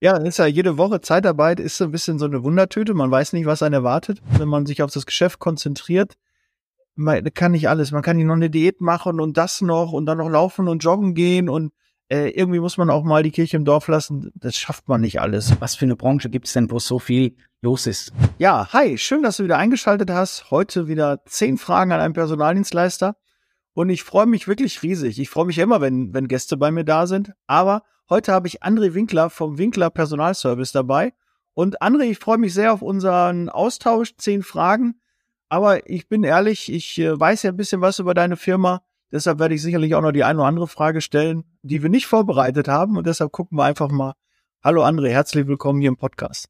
Ja, ist ja jede Woche Zeitarbeit ist so ein bisschen so eine Wundertüte. Man weiß nicht, was einen erwartet, wenn man sich auf das Geschäft konzentriert. Man kann nicht alles. Man kann nicht noch eine Diät machen und das noch und dann noch laufen und joggen gehen und äh, irgendwie muss man auch mal die Kirche im Dorf lassen. Das schafft man nicht alles. Was für eine Branche gibt es denn, wo so viel los ist? Ja, hi, schön, dass du wieder eingeschaltet hast. Heute wieder zehn Fragen an einen Personaldienstleister. Und ich freue mich wirklich riesig. Ich freue mich immer, wenn, wenn Gäste bei mir da sind. Aber Heute habe ich André Winkler vom Winkler Personalservice dabei. Und André, ich freue mich sehr auf unseren Austausch, zehn Fragen. Aber ich bin ehrlich, ich äh, weiß ja ein bisschen was über deine Firma. Deshalb werde ich sicherlich auch noch die eine oder andere Frage stellen, die wir nicht vorbereitet haben. Und deshalb gucken wir einfach mal. Hallo André, herzlich willkommen hier im Podcast.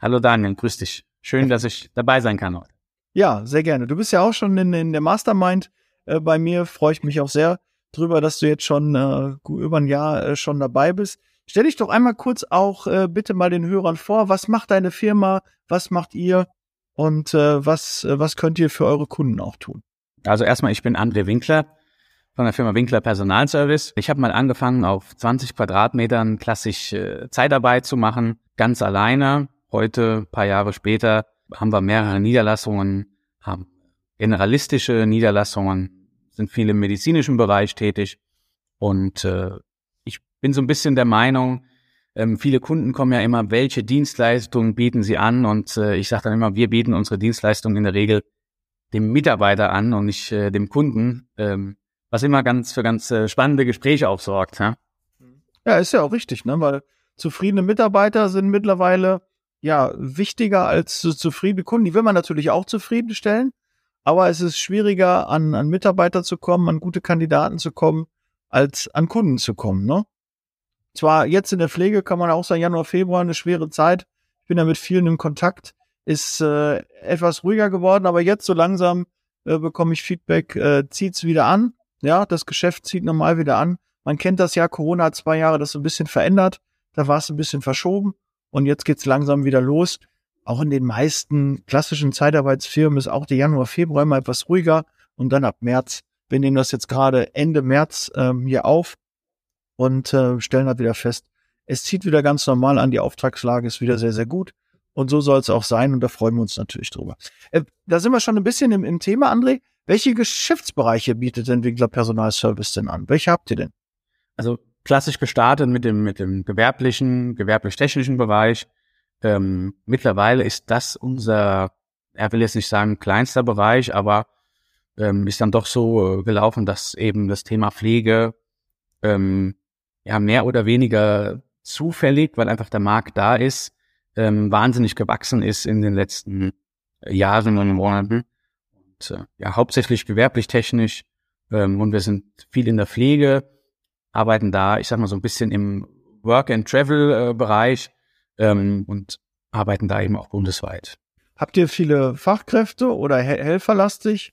Hallo Daniel, grüß dich. Schön, dass ich dabei sein kann heute. Ja, sehr gerne. Du bist ja auch schon in, in der Mastermind äh, bei mir. Freue ich mich auch sehr drüber, dass du jetzt schon äh, über ein Jahr äh, schon dabei bist. Stell dich doch einmal kurz auch äh, bitte mal den Hörern vor. Was macht deine Firma? Was macht ihr? Und äh, was, äh, was könnt ihr für eure Kunden auch tun? Also erstmal, ich bin André Winkler von der Firma Winkler Personalservice. Ich habe mal angefangen, auf 20 Quadratmetern klassisch äh, Zeitarbeit zu machen, ganz alleine. Heute, paar Jahre später, haben wir mehrere Niederlassungen, haben generalistische Niederlassungen, sind viel im medizinischen Bereich tätig. Und äh, ich bin so ein bisschen der Meinung, ähm, viele Kunden kommen ja immer, welche Dienstleistungen bieten sie an? Und äh, ich sage dann immer, wir bieten unsere Dienstleistungen in der Regel dem Mitarbeiter an und nicht äh, dem Kunden, ähm, was immer ganz für ganz äh, spannende Gespräche auch. Ja? ja, ist ja auch richtig, ne? weil zufriedene Mitarbeiter sind mittlerweile ja wichtiger als zufriedene Kunden. Die will man natürlich auch zufriedenstellen, aber es ist schwieriger, an, an Mitarbeiter zu kommen, an gute Kandidaten zu kommen, als an Kunden zu kommen. Ne? Zwar jetzt in der Pflege kann man auch sagen, Januar, Februar eine schwere Zeit. Ich bin ja mit vielen in Kontakt, ist äh, etwas ruhiger geworden, aber jetzt so langsam äh, bekomme ich Feedback, äh, zieht's wieder an. Ja, das Geschäft zieht normal wieder an. Man kennt das ja, Corona hat zwei Jahre das so ein bisschen verändert. Da war es ein bisschen verschoben und jetzt geht's langsam wieder los auch in den meisten klassischen Zeitarbeitsfirmen ist auch der Januar, Februar immer etwas ruhiger und dann ab März. Wir nehmen das jetzt gerade Ende März ähm, hier auf und äh, stellen halt wieder fest, es zieht wieder ganz normal an, die Auftragslage ist wieder sehr, sehr gut. Und so soll es auch sein und da freuen wir uns natürlich drüber. Äh, da sind wir schon ein bisschen im, im Thema, André. Welche Geschäftsbereiche bietet Entwickler Personalservice denn an? Welche habt ihr denn? Also klassisch gestartet mit dem, mit dem gewerblichen, gewerblich-technischen Bereich ähm, mittlerweile ist das unser, er will jetzt nicht sagen kleinster Bereich, aber ähm, ist dann doch so äh, gelaufen, dass eben das Thema Pflege ähm, ja mehr oder weniger zufällig, weil einfach der Markt da ist, ähm, wahnsinnig gewachsen ist in den letzten Jahren und Monaten. Und, äh, ja, hauptsächlich gewerblich technisch ähm, und wir sind viel in der Pflege, arbeiten da, ich sag mal so ein bisschen im Work and Travel äh, Bereich ähm, und arbeiten da eben auch bundesweit. Habt ihr viele Fachkräfte oder Helferlastig?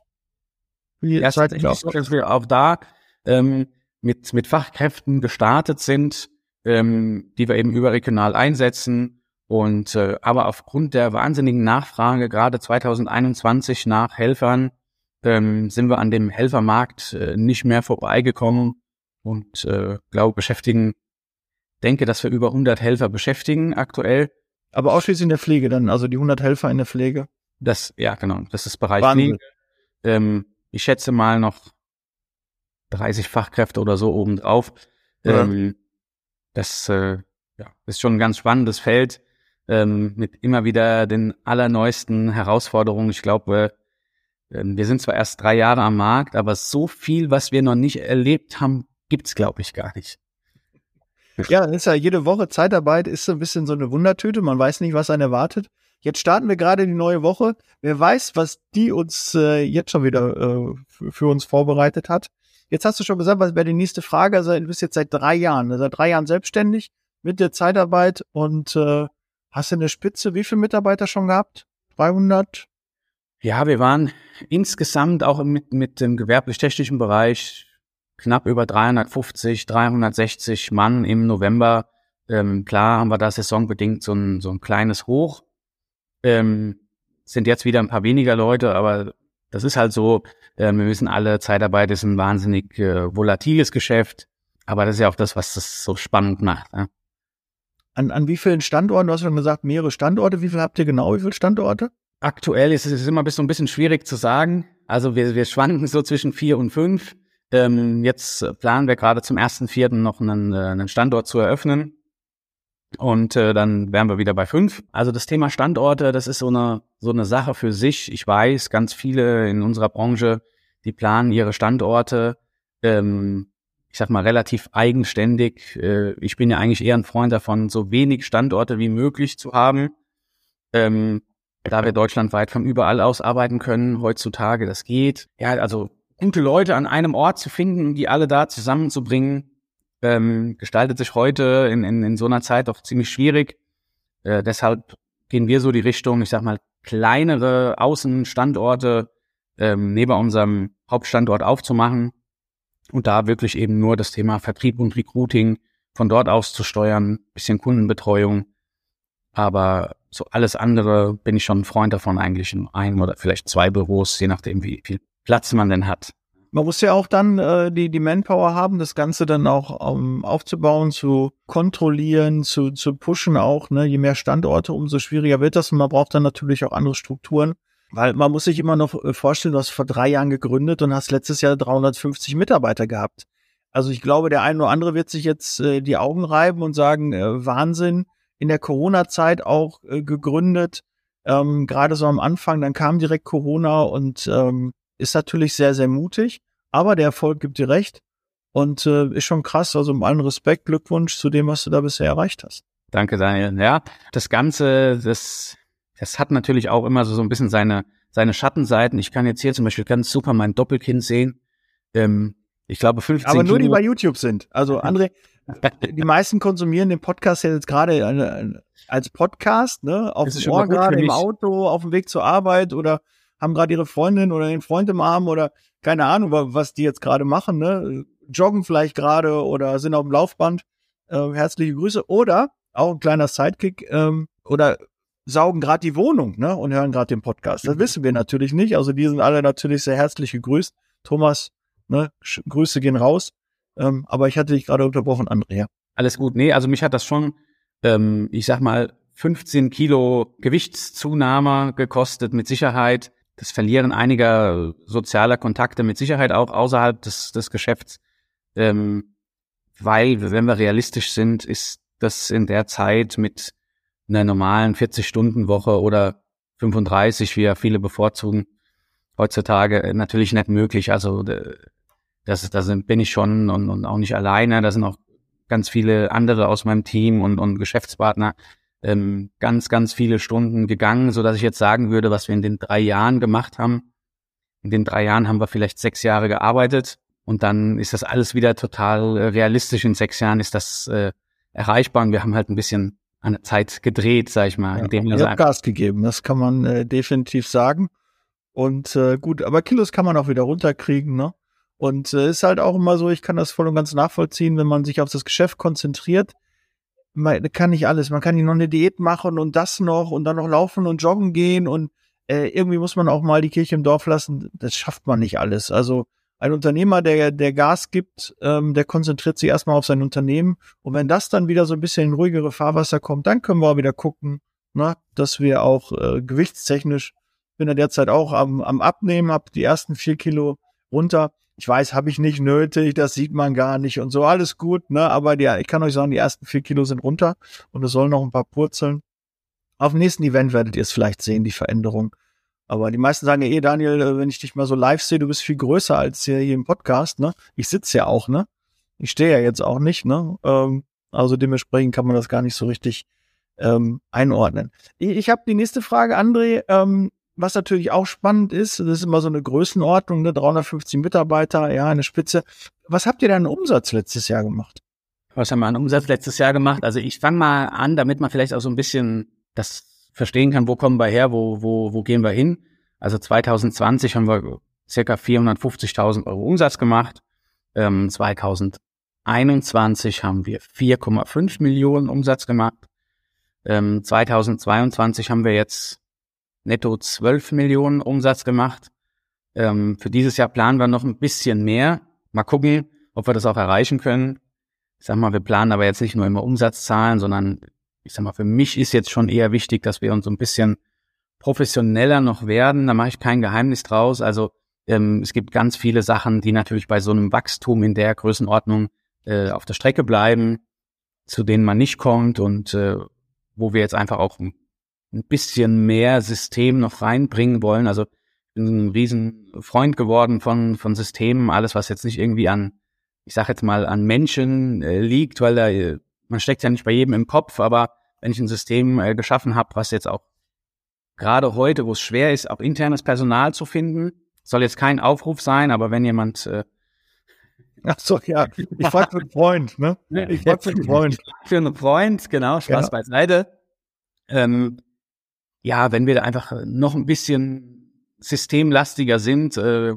Wie ja, seid ihr auch? dass wir auch da ähm, mit, mit Fachkräften gestartet sind, ähm, die wir eben überregional einsetzen. Und äh, aber aufgrund der wahnsinnigen Nachfrage, gerade 2021 nach Helfern, ähm, sind wir an dem Helfermarkt äh, nicht mehr vorbeigekommen und äh, glaube beschäftigen denke, dass wir über 100 Helfer beschäftigen aktuell. Aber ausschließlich in der Pflege dann, also die 100 Helfer in der Pflege. Das, ja, genau, das ist Bereich Wahnsinn. Pflege. Ähm, ich schätze mal noch 30 Fachkräfte oder so obendrauf. Ja. Ähm, das äh, ja, ist schon ein ganz spannendes Feld ähm, mit immer wieder den allerneuesten Herausforderungen. Ich glaube, äh, wir sind zwar erst drei Jahre am Markt, aber so viel, was wir noch nicht erlebt haben, gibt's glaube ich gar nicht. Ja, ist ja jede Woche Zeitarbeit ist so ein bisschen so eine Wundertüte. Man weiß nicht, was einen erwartet. Jetzt starten wir gerade die neue Woche. Wer weiß, was die uns äh, jetzt schon wieder äh, für uns vorbereitet hat. Jetzt hast du schon gesagt, was wäre die nächste Frage? Also, du bist jetzt seit drei Jahren, seit drei Jahren selbstständig mit der Zeitarbeit und äh, hast du eine Spitze wie viele Mitarbeiter schon gehabt? 300? Ja, wir waren insgesamt auch mit, mit dem gewerblich-technischen Bereich knapp über 350, 360 Mann im November. Ähm, klar haben wir da saisonbedingt so ein, so ein kleines Hoch. Ähm, sind jetzt wieder ein paar weniger Leute, aber das ist halt so. Äh, wir wissen alle, Zeitarbeit ist ein wahnsinnig äh, volatiles Geschäft. Aber das ist ja auch das, was das so spannend macht. Ne? An, an wie vielen Standorten? Du hast schon gesagt, mehrere Standorte. Wie viel habt ihr genau? Wie viele Standorte? Aktuell ist es immer so ein bisschen schwierig zu sagen. Also wir, wir schwanken so zwischen vier und fünf. Ähm, jetzt planen wir gerade zum ersten Vierten noch einen, äh, einen Standort zu eröffnen. Und äh, dann wären wir wieder bei fünf. Also das Thema Standorte, das ist so eine, so eine Sache für sich. Ich weiß, ganz viele in unserer Branche, die planen ihre Standorte, ähm, ich sag mal, relativ eigenständig. Äh, ich bin ja eigentlich eher ein Freund davon, so wenig Standorte wie möglich zu haben. Ähm, da wir deutschlandweit von überall aus arbeiten können heutzutage, das geht. Ja, also gute Leute an einem Ort zu finden, die alle da zusammenzubringen, ähm, gestaltet sich heute in, in, in so einer Zeit doch ziemlich schwierig. Äh, deshalb gehen wir so die Richtung, ich sag mal, kleinere Außenstandorte ähm, neben unserem Hauptstandort aufzumachen und da wirklich eben nur das Thema Vertrieb und Recruiting von dort aus zu steuern, bisschen Kundenbetreuung. Aber so alles andere bin ich schon ein Freund davon, eigentlich in ein oder vielleicht zwei Büros, je nachdem, wie viel Platz man denn hat. Man muss ja auch dann äh, die, die Manpower haben, das Ganze dann auch um, aufzubauen, zu kontrollieren, zu, zu pushen auch. Ne? Je mehr Standorte, umso schwieriger wird das. Und man braucht dann natürlich auch andere Strukturen. Weil man muss sich immer noch äh, vorstellen, du hast vor drei Jahren gegründet und hast letztes Jahr 350 Mitarbeiter gehabt. Also ich glaube, der eine oder andere wird sich jetzt äh, die Augen reiben und sagen, äh, Wahnsinn, in der Corona-Zeit auch äh, gegründet, ähm, gerade so am Anfang, dann kam direkt Corona und ähm, ist natürlich sehr, sehr mutig, aber der Erfolg gibt dir recht und äh, ist schon krass. Also um allen Respekt, Glückwunsch zu dem, was du da bisher erreicht hast. Danke, Daniel. Ja, das Ganze, das, das hat natürlich auch immer so, so ein bisschen seine, seine Schattenseiten. Ich kann jetzt hier zum Beispiel ganz super mein Doppelkind sehen. Ähm, ich glaube 15 Aber nur Kilo. die bei YouTube sind. Also André, die meisten konsumieren den Podcast jetzt gerade als Podcast, ne? Auf dem Ohr gerade im Auto, auf dem Weg zur Arbeit oder haben gerade ihre Freundin oder den Freund im Arm oder keine Ahnung, was die jetzt gerade machen, ne? Joggen vielleicht gerade oder sind auf dem Laufband. Äh, herzliche Grüße. Oder auch ein kleiner Sidekick ähm, oder saugen gerade die Wohnung ne? und hören gerade den Podcast. Das wissen wir natürlich nicht. Also die sind alle natürlich sehr herzlich gegrüßt. Thomas, ne? Grüße gehen raus. Ähm, aber ich hatte dich gerade unterbrochen, Andrea. Alles gut. Nee, also mich hat das schon, ähm, ich sag mal, 15 Kilo Gewichtszunahme gekostet, mit Sicherheit das Verlieren einiger sozialer Kontakte mit Sicherheit auch außerhalb des, des Geschäfts. Ähm, weil, wenn wir realistisch sind, ist das in der Zeit mit einer normalen 40-Stunden-Woche oder 35, wie ja viele bevorzugen, heutzutage äh, natürlich nicht möglich. Also das, da sind, bin ich schon und, und auch nicht alleine. Da sind auch ganz viele andere aus meinem Team und, und Geschäftspartner, ähm, ganz, ganz viele Stunden gegangen, so dass ich jetzt sagen würde, was wir in den drei Jahren gemacht haben. In den drei Jahren haben wir vielleicht sechs Jahre gearbeitet und dann ist das alles wieder total äh, realistisch. In sechs Jahren ist das äh, erreichbar und wir haben halt ein bisschen an der Zeit gedreht, sag ich mal. Ja, indem wir Gas gegeben, das kann man äh, definitiv sagen. Und äh, gut, aber Kilos kann man auch wieder runterkriegen, ne? Und äh, ist halt auch immer so, ich kann das voll und ganz nachvollziehen, wenn man sich auf das Geschäft konzentriert man kann nicht alles. Man kann nicht noch eine Diät machen und das noch und dann noch laufen und joggen gehen und äh, irgendwie muss man auch mal die Kirche im Dorf lassen. Das schafft man nicht alles. Also ein Unternehmer, der, der Gas gibt, ähm, der konzentriert sich erstmal auf sein Unternehmen. Und wenn das dann wieder so ein bisschen in ruhigere Fahrwasser kommt, dann können wir auch wieder gucken, na, ne, dass wir auch äh, gewichtstechnisch, bin ja derzeit auch am, am Abnehmen, habe die ersten vier Kilo runter ich weiß, habe ich nicht nötig, das sieht man gar nicht und so, alles gut, ne? Aber die, ich kann euch sagen, die ersten vier Kilo sind runter und es sollen noch ein paar purzeln. Auf dem nächsten Event werdet ihr es vielleicht sehen, die Veränderung. Aber die meisten sagen ja eh, Daniel, äh, wenn ich dich mal so live sehe, du bist viel größer als hier, hier im Podcast, ne? Ich sitze ja auch, ne? Ich stehe ja jetzt auch nicht, ne? Ähm, also dementsprechend kann man das gar nicht so richtig ähm, einordnen. Ich, ich habe die nächste Frage, André. Ähm, was natürlich auch spannend ist, das ist immer so eine Größenordnung, ne, 350 Mitarbeiter, ja, eine Spitze. Was habt ihr denn Umsatz letztes Jahr gemacht? Was haben wir an Umsatz letztes Jahr gemacht? Also ich fange mal an, damit man vielleicht auch so ein bisschen das verstehen kann, wo kommen wir her, wo, wo, wo gehen wir hin. Also 2020 haben wir circa 450.000 Euro Umsatz gemacht. Ähm, 2021 haben wir 4,5 Millionen Umsatz gemacht. Ähm, 2022 haben wir jetzt netto 12 Millionen Umsatz gemacht. Ähm, für dieses Jahr planen wir noch ein bisschen mehr. Mal gucken, ob wir das auch erreichen können. Ich sag mal, wir planen aber jetzt nicht nur immer Umsatzzahlen, sondern ich sag mal, für mich ist jetzt schon eher wichtig, dass wir uns so ein bisschen professioneller noch werden. Da mache ich kein Geheimnis draus. Also ähm, es gibt ganz viele Sachen, die natürlich bei so einem Wachstum in der Größenordnung äh, auf der Strecke bleiben, zu denen man nicht kommt und äh, wo wir jetzt einfach auch ein, bisschen mehr System noch reinbringen wollen. Also ich bin ein riesen Freund geworden von, von Systemen, alles, was jetzt nicht irgendwie an, ich sag jetzt mal, an Menschen äh, liegt, weil da, äh, man steckt ja nicht bei jedem im Kopf, aber wenn ich ein System äh, geschaffen habe, was jetzt auch gerade heute, wo es schwer ist, auch internes Personal zu finden, soll jetzt kein Aufruf sein, aber wenn jemand äh, Ach so, ja. Ich frage für einen Freund, ne? Ich frage für einen Freund. Für einen Freund, genau, Spaß ja. beiseite. Ähm, ja, wenn wir da einfach noch ein bisschen systemlastiger sind, äh,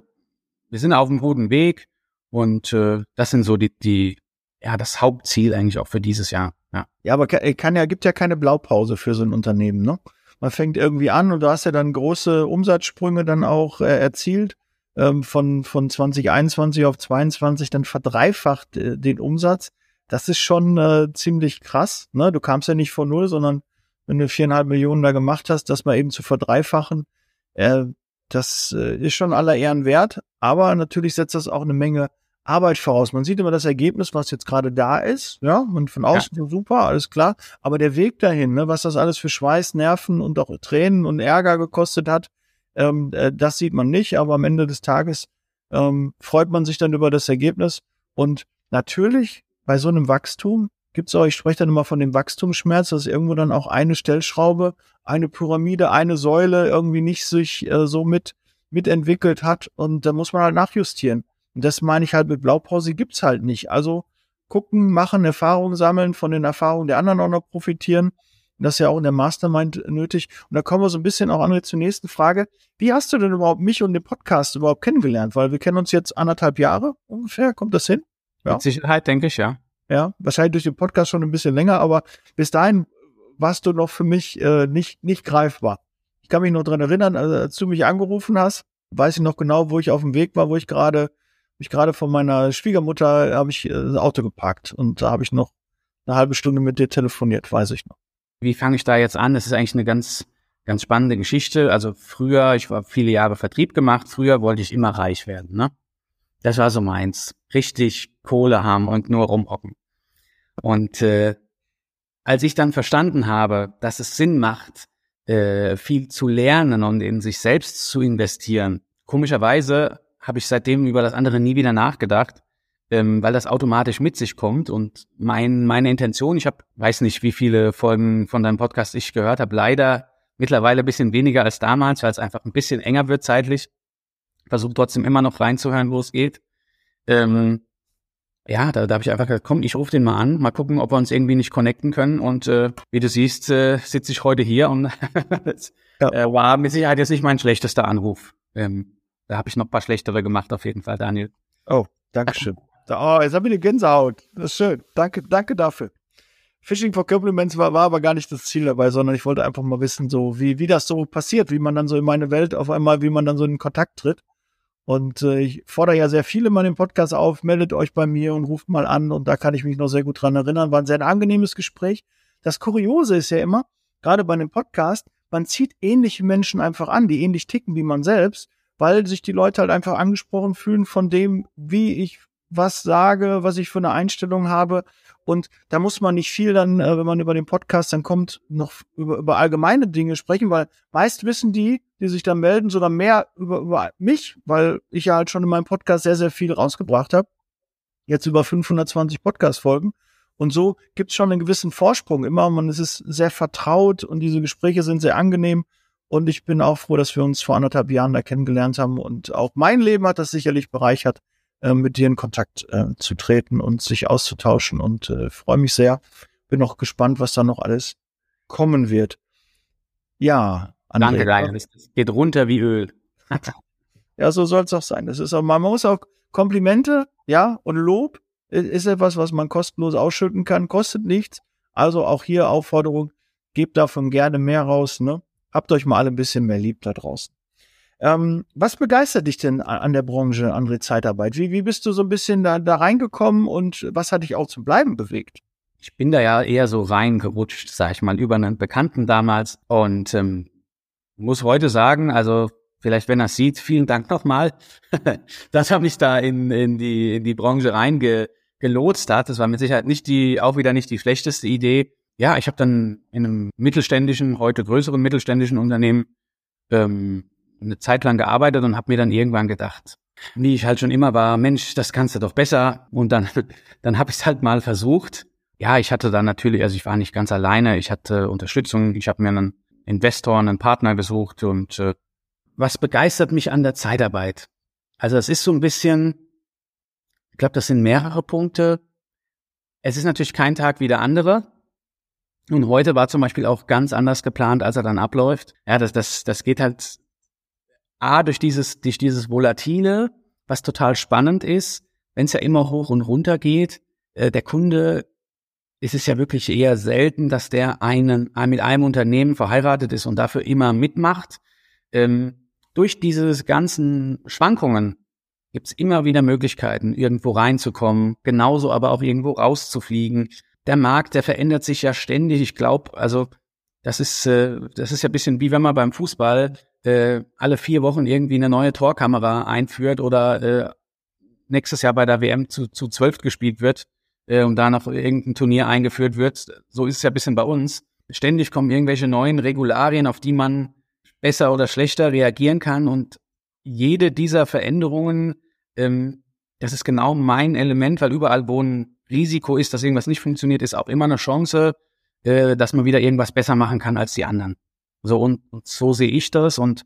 wir sind auf einem guten Weg und äh, das sind so die, die, ja, das Hauptziel eigentlich auch für dieses Jahr. Ja, ja aber kann ja, gibt ja keine Blaupause für so ein Unternehmen, ne? Man fängt irgendwie an und du hast ja dann große Umsatzsprünge dann auch äh, erzielt ähm, von, von 2021 auf 22 dann verdreifacht äh, den Umsatz. Das ist schon äh, ziemlich krass. Ne? Du kamst ja nicht von null, sondern wenn du viereinhalb Millionen da gemacht hast, das mal eben zu verdreifachen, äh, das äh, ist schon aller Ehren wert. Aber natürlich setzt das auch eine Menge Arbeit voraus. Man sieht immer das Ergebnis, was jetzt gerade da ist, ja, und von außen ja. super, alles klar. Aber der Weg dahin, ne, was das alles für Schweiß, Nerven und auch Tränen und Ärger gekostet hat, ähm, äh, das sieht man nicht. Aber am Ende des Tages ähm, freut man sich dann über das Ergebnis. Und natürlich bei so einem Wachstum gibt's auch, ich spreche dann immer von dem Wachstumsschmerz, dass irgendwo dann auch eine Stellschraube, eine Pyramide, eine Säule irgendwie nicht sich äh, so mit mitentwickelt hat und da muss man halt nachjustieren. Und das meine ich halt mit Blaupause gibt's halt nicht. Also gucken, machen, Erfahrungen sammeln, von den Erfahrungen der anderen auch noch profitieren. Das ist ja auch in der Mastermind nötig. Und da kommen wir so ein bisschen auch an zur nächsten Frage. Wie hast du denn überhaupt mich und den Podcast überhaupt kennengelernt? Weil wir kennen uns jetzt anderthalb Jahre ungefähr. Kommt das hin? Ja. Mit Sicherheit, denke ich, ja. Ja, wahrscheinlich durch den Podcast schon ein bisschen länger, aber bis dahin warst du noch für mich äh, nicht, nicht greifbar. Ich kann mich noch dran erinnern, als du mich angerufen hast, weiß ich noch genau, wo ich auf dem Weg war, wo ich gerade ich gerade von meiner Schwiegermutter habe ich äh, das Auto geparkt und da habe ich noch eine halbe Stunde mit dir telefoniert, weiß ich noch. Wie fange ich da jetzt an? Das ist eigentlich eine ganz ganz spannende Geschichte. Also früher, ich war viele Jahre Vertrieb gemacht, früher wollte ich immer reich werden, ne? Das war so meins. Richtig Kohle haben und nur rumhocken. Und äh, als ich dann verstanden habe, dass es Sinn macht, äh, viel zu lernen und in sich selbst zu investieren, komischerweise habe ich seitdem über das andere nie wieder nachgedacht, ähm, weil das automatisch mit sich kommt. Und mein, meine Intention, ich habe, weiß nicht, wie viele Folgen von deinem Podcast ich gehört habe, leider mittlerweile ein bisschen weniger als damals, weil es einfach ein bisschen enger wird zeitlich. Versuche trotzdem immer noch reinzuhören, wo es geht. Ähm, ja, da, da habe ich einfach gesagt, komm, ich rufe den mal an, mal gucken, ob wir uns irgendwie nicht connecten können. Und äh, wie du siehst, äh, sitze ich heute hier und das, ja. äh, war mit Sicherheit jetzt nicht mein schlechtester Anruf. Ähm, da habe ich noch ein paar schlechtere gemacht, auf jeden Fall, Daniel. Oh, danke schön. Oh, jetzt habe ich eine Gänsehaut. Das ist schön. Danke, danke dafür. Fishing for Compliments war, war aber gar nicht das Ziel dabei, sondern ich wollte einfach mal wissen, so wie, wie das so passiert, wie man dann so in meine Welt auf einmal, wie man dann so in Kontakt tritt. Und äh, ich fordere ja sehr viele mal den Podcast auf, meldet euch bei mir und ruft mal an. Und da kann ich mich noch sehr gut dran erinnern. War ein sehr angenehmes Gespräch. Das Kuriose ist ja immer, gerade bei einem Podcast, man zieht ähnliche Menschen einfach an, die ähnlich ticken wie man selbst weil sich die Leute halt einfach angesprochen fühlen von dem, wie ich was sage, was ich für eine Einstellung habe. Und da muss man nicht viel dann, äh, wenn man über den Podcast dann kommt, noch über, über allgemeine Dinge sprechen, weil meist wissen die, die sich da melden, sogar mehr über, über mich, weil ich ja halt schon in meinem Podcast sehr, sehr viel rausgebracht habe. Jetzt über 520 Podcast-Folgen. Und so gibt es schon einen gewissen Vorsprung immer. Man ist sehr vertraut und diese Gespräche sind sehr angenehm. Und ich bin auch froh, dass wir uns vor anderthalb Jahren da kennengelernt haben. Und auch mein Leben hat das sicherlich bereichert, äh, mit dir in Kontakt äh, zu treten und sich auszutauschen. Und äh, freue mich sehr. Bin auch gespannt, was da noch alles kommen wird. Ja, André. Danke, Ryan. Es geht runter wie Öl. ja, so soll es auch sein. Das ist auch, man muss auch Komplimente, ja, und Lob ist etwas, was man kostenlos ausschütten kann, kostet nichts. Also auch hier Aufforderung, gebt davon gerne mehr raus, ne? Habt euch mal alle ein bisschen mehr lieb da draußen. Ähm, was begeistert dich denn an der Branche, André Zeitarbeit? Wie, wie bist du so ein bisschen da, da reingekommen und was hat dich auch zum Bleiben bewegt? ich bin da ja eher so reingerutscht, sag ich mal, über einen Bekannten damals und ähm, muss heute sagen, also vielleicht wenn er sieht, vielen Dank nochmal, dass er mich da in, in, die, in die Branche reingelotst hat. Das war mit Sicherheit nicht die, auch wieder nicht die schlechteste Idee. Ja, ich habe dann in einem mittelständischen, heute größeren mittelständischen Unternehmen ähm, eine Zeit lang gearbeitet und habe mir dann irgendwann gedacht, wie ich halt schon immer war, Mensch, das kannst du doch besser. Und dann, dann habe ich es halt mal versucht. Ja, ich hatte dann natürlich, also ich war nicht ganz alleine, ich hatte Unterstützung, ich habe mir einen Investor, einen Partner gesucht und äh, was begeistert mich an der Zeitarbeit? Also es ist so ein bisschen, ich glaube, das sind mehrere Punkte. Es ist natürlich kein Tag wie der andere. Und heute war zum Beispiel auch ganz anders geplant, als er dann abläuft. Ja, das, das, das geht halt A, durch dieses, durch dieses Volatile, was total spannend ist, wenn es ja immer hoch und runter geht. Äh, der Kunde, ist es ja wirklich eher selten, dass der einen, mit einem Unternehmen verheiratet ist und dafür immer mitmacht. Ähm, durch diese ganzen Schwankungen gibt es immer wieder Möglichkeiten, irgendwo reinzukommen, genauso aber auch irgendwo rauszufliegen. Der Markt, der verändert sich ja ständig. Ich glaube, also das ist, äh, das ist ja ein bisschen wie wenn man beim Fußball äh, alle vier Wochen irgendwie eine neue Torkamera einführt oder äh, nächstes Jahr bei der WM zu, zu zwölf gespielt wird äh, und da noch irgendein Turnier eingeführt wird. So ist es ja ein bisschen bei uns. Ständig kommen irgendwelche neuen Regularien, auf die man besser oder schlechter reagieren kann und jede dieser Veränderungen, ähm, das ist genau mein Element, weil überall, wo ein Risiko ist, dass irgendwas nicht funktioniert, ist auch immer eine Chance, äh, dass man wieder irgendwas besser machen kann als die anderen. So und, und so sehe ich das und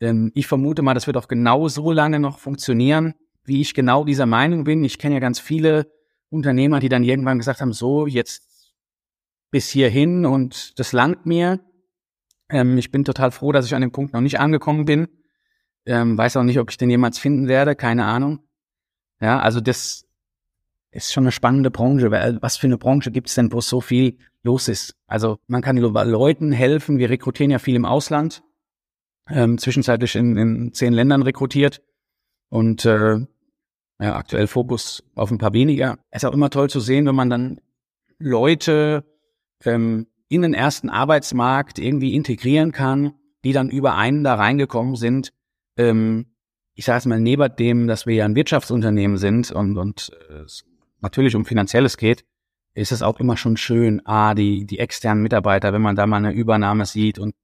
ähm, ich vermute mal, das wird auch genau so lange noch funktionieren, wie ich genau dieser Meinung bin. Ich kenne ja ganz viele Unternehmer, die dann irgendwann gesagt haben, so jetzt bis hierhin und das langt mir. Ähm, ich bin total froh, dass ich an dem Punkt noch nicht angekommen bin. Ähm, weiß auch nicht, ob ich den jemals finden werde, keine Ahnung. Ja, also das ist schon eine spannende Branche. Was für eine Branche gibt es denn, wo so viel los ist? Also man kann Leuten helfen. Wir rekrutieren ja viel im Ausland, ähm, zwischenzeitlich in, in zehn Ländern rekrutiert und äh, ja, aktuell Fokus auf ein paar weniger. Es ist auch immer toll zu sehen, wenn man dann Leute ähm, in den ersten Arbeitsmarkt irgendwie integrieren kann, die dann über einen da reingekommen sind. Ähm, ich sage es mal, neben dem, dass wir ja ein Wirtschaftsunternehmen sind und, und äh, es natürlich um Finanzielles geht, ist es auch immer schon schön, ah, die, die externen Mitarbeiter, wenn man da mal eine Übernahme sieht und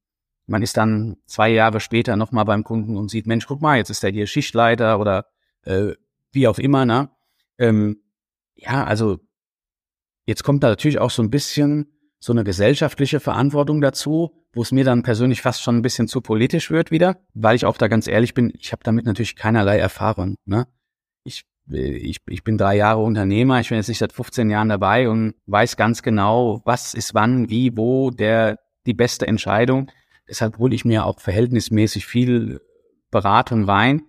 man ist dann zwei Jahre später nochmal beim Kunden und sieht, Mensch, guck mal, jetzt ist der hier Schichtleiter oder äh, wie auch immer, ne? Ähm, ja, also jetzt kommt da natürlich auch so ein bisschen so eine gesellschaftliche Verantwortung dazu, wo es mir dann persönlich fast schon ein bisschen zu politisch wird wieder, weil ich auch da ganz ehrlich bin, ich habe damit natürlich keinerlei Erfahrung. Ne? Ich, ich, ich bin drei Jahre Unternehmer, ich bin jetzt nicht seit 15 Jahren dabei und weiß ganz genau, was ist wann, wie, wo der die beste Entscheidung. Deshalb hole ich mir auch verhältnismäßig viel Beratung rein,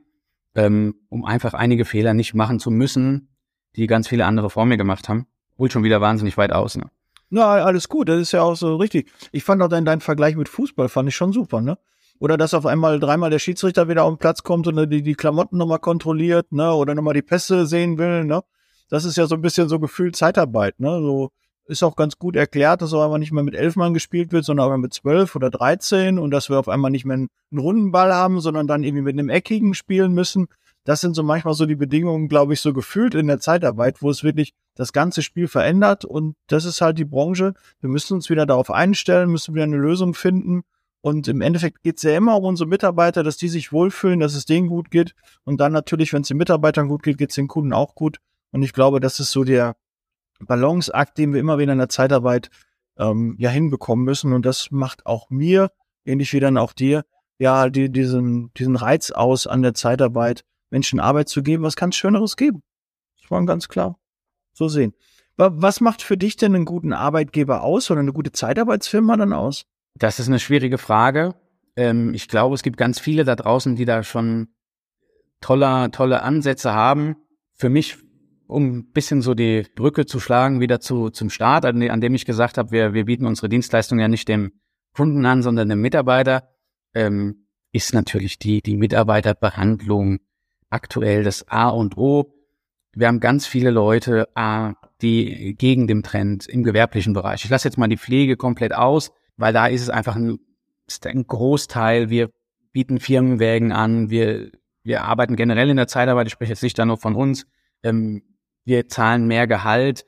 ähm, um einfach einige Fehler nicht machen zu müssen, die ganz viele andere vor mir gemacht haben. Holt schon wieder wahnsinnig weit aus. Ne? Na, alles gut, das ist ja auch so richtig. Ich fand auch dein, dein Vergleich mit Fußball, fand ich schon super, ne? Oder dass auf einmal dreimal der Schiedsrichter wieder auf den Platz kommt und die, die Klamotten nochmal kontrolliert, ne? Oder nochmal die Pässe sehen will, ne? Das ist ja so ein bisschen so gefühlt Zeitarbeit, ne? So ist auch ganz gut erklärt, dass auf einmal nicht mehr mit elf Mann gespielt wird, sondern auch mit zwölf oder dreizehn und dass wir auf einmal nicht mehr einen, runden Ball haben, sondern dann irgendwie mit einem eckigen spielen müssen das sind so manchmal so die Bedingungen, glaube ich, so gefühlt in der Zeitarbeit, wo es wirklich das ganze Spiel verändert. Und das ist halt die Branche. Wir müssen uns wieder darauf einstellen, müssen wieder eine Lösung finden. Und im Endeffekt geht es ja immer um unsere Mitarbeiter, dass die sich wohlfühlen, dass es denen gut geht. Und dann natürlich, wenn es den Mitarbeitern gut geht, geht es den Kunden auch gut. Und ich glaube, das ist so der Balanceakt, den wir immer wieder in der Zeitarbeit ähm, ja hinbekommen müssen. Und das macht auch mir, ähnlich wie dann auch dir, ja, die, diesen, diesen Reiz aus an der Zeitarbeit, Menschen Arbeit zu geben, was kann es Schöneres geben? Das war ganz klar so sehen. Was macht für dich denn einen guten Arbeitgeber aus oder eine gute Zeitarbeitsfirma dann aus? Das ist eine schwierige Frage. Ähm, ich glaube, es gibt ganz viele da draußen, die da schon tolle, tolle Ansätze haben. Für mich, um ein bisschen so die Brücke zu schlagen, wieder zu, zum Start, an, an dem ich gesagt habe, wir, wir bieten unsere Dienstleistung ja nicht dem Kunden an, sondern dem Mitarbeiter, ähm, ist natürlich die, die Mitarbeiterbehandlung aktuell das A und O. wir haben ganz viele Leute, äh, die gegen den Trend im gewerblichen Bereich. Ich lasse jetzt mal die Pflege komplett aus, weil da ist es einfach ein, ein Großteil. Wir bieten Firmenwägen an, wir, wir arbeiten generell in der Zeitarbeit, ich spreche jetzt nicht da nur von uns, ähm, wir zahlen mehr Gehalt.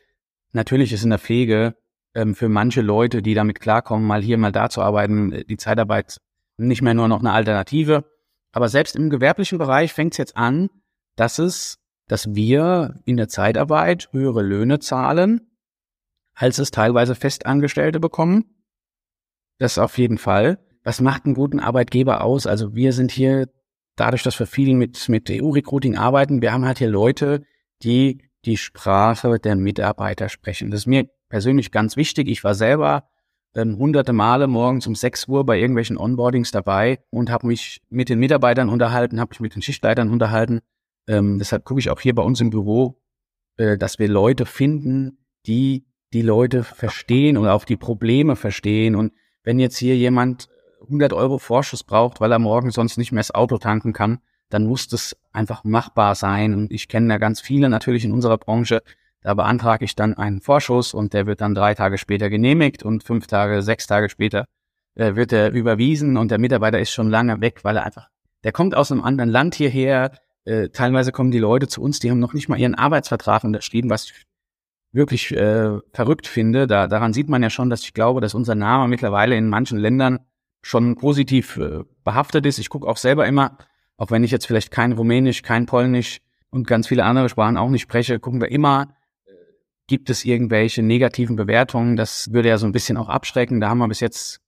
Natürlich ist in der Pflege ähm, für manche Leute, die damit klarkommen, mal hier, mal da zu arbeiten, äh, die Zeitarbeit nicht mehr nur noch eine Alternative. Aber selbst im gewerblichen Bereich fängt es jetzt an, dass es, dass wir in der Zeitarbeit höhere Löhne zahlen, als es teilweise Festangestellte bekommen. Das auf jeden Fall. Was macht einen guten Arbeitgeber aus? Also wir sind hier, dadurch, dass wir viel mit, mit EU-Recruiting arbeiten, wir haben halt hier Leute, die die Sprache der Mitarbeiter sprechen. Das ist mir persönlich ganz wichtig. Ich war selber ähm, hunderte Male morgens um 6 Uhr bei irgendwelchen Onboardings dabei und habe mich mit den Mitarbeitern unterhalten, habe mich mit den Schichtleitern unterhalten. Ähm, deshalb gucke ich auch hier bei uns im Büro, äh, dass wir Leute finden, die die Leute verstehen oder auch die Probleme verstehen. Und wenn jetzt hier jemand 100 Euro Vorschuss braucht, weil er morgen sonst nicht mehr das Auto tanken kann, dann muss das einfach machbar sein. Und ich kenne da ganz viele natürlich in unserer Branche. Da beantrage ich dann einen Vorschuss und der wird dann drei Tage später genehmigt und fünf Tage, sechs Tage später äh, wird er überwiesen und der Mitarbeiter ist schon lange weg, weil er einfach, der kommt aus einem anderen Land hierher. Äh, teilweise kommen die Leute zu uns, die haben noch nicht mal ihren Arbeitsvertrag unterschrieben, was wirklich äh, verrückt finde. Da, daran sieht man ja schon, dass ich glaube, dass unser Name mittlerweile in manchen Ländern schon positiv äh, behaftet ist. Ich gucke auch selber immer, auch wenn ich jetzt vielleicht kein Rumänisch, kein Polnisch und ganz viele andere Sprachen auch nicht spreche, gucken wir immer, äh, gibt es irgendwelche negativen Bewertungen. Das würde ja so ein bisschen auch abschrecken. Da haben wir bis jetzt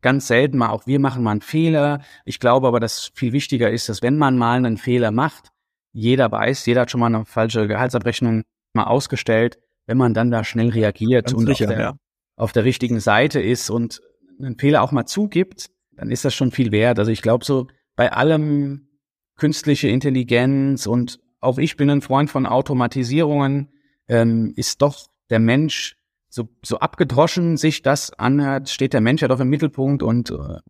ganz selten mal, auch wir machen mal einen Fehler. Ich glaube aber, dass viel wichtiger ist, dass wenn man mal einen Fehler macht, jeder weiß, jeder hat schon mal eine falsche Gehaltsabrechnung mal ausgestellt, wenn man dann da schnell reagiert ganz und sicher, auf, der, ja. auf der richtigen Seite ist und einen Fehler auch mal zugibt, dann ist das schon viel wert. Also ich glaube so, bei allem künstliche Intelligenz und auch ich bin ein Freund von Automatisierungen, ähm, ist doch der Mensch, so, so abgedroschen sich das anhört, steht der Mensch ja doch im Mittelpunkt und äh,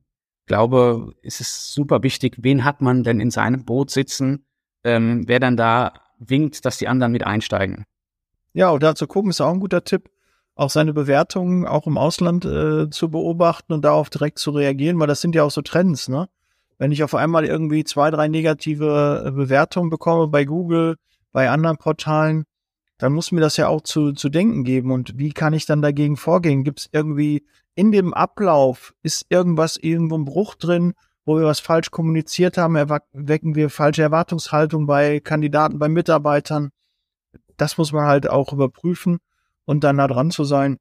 glaube, es ist super wichtig, wen hat man denn in seinem Boot sitzen, ähm, wer dann da winkt, dass die anderen mit einsteigen. Ja, und da zu gucken ist auch ein guter Tipp, auch seine Bewertungen auch im Ausland äh, zu beobachten und darauf direkt zu reagieren, weil das sind ja auch so Trends, ne? wenn ich auf einmal irgendwie zwei, drei negative äh, Bewertungen bekomme bei Google, bei anderen Portalen, dann muss mir das ja auch zu, zu denken geben. Und wie kann ich dann dagegen vorgehen? Gibt es irgendwie in dem Ablauf, ist irgendwas, irgendwo ein Bruch drin, wo wir was falsch kommuniziert haben? Wecken wir falsche Erwartungshaltung bei Kandidaten, bei Mitarbeitern? Das muss man halt auch überprüfen und dann nah dran zu sein.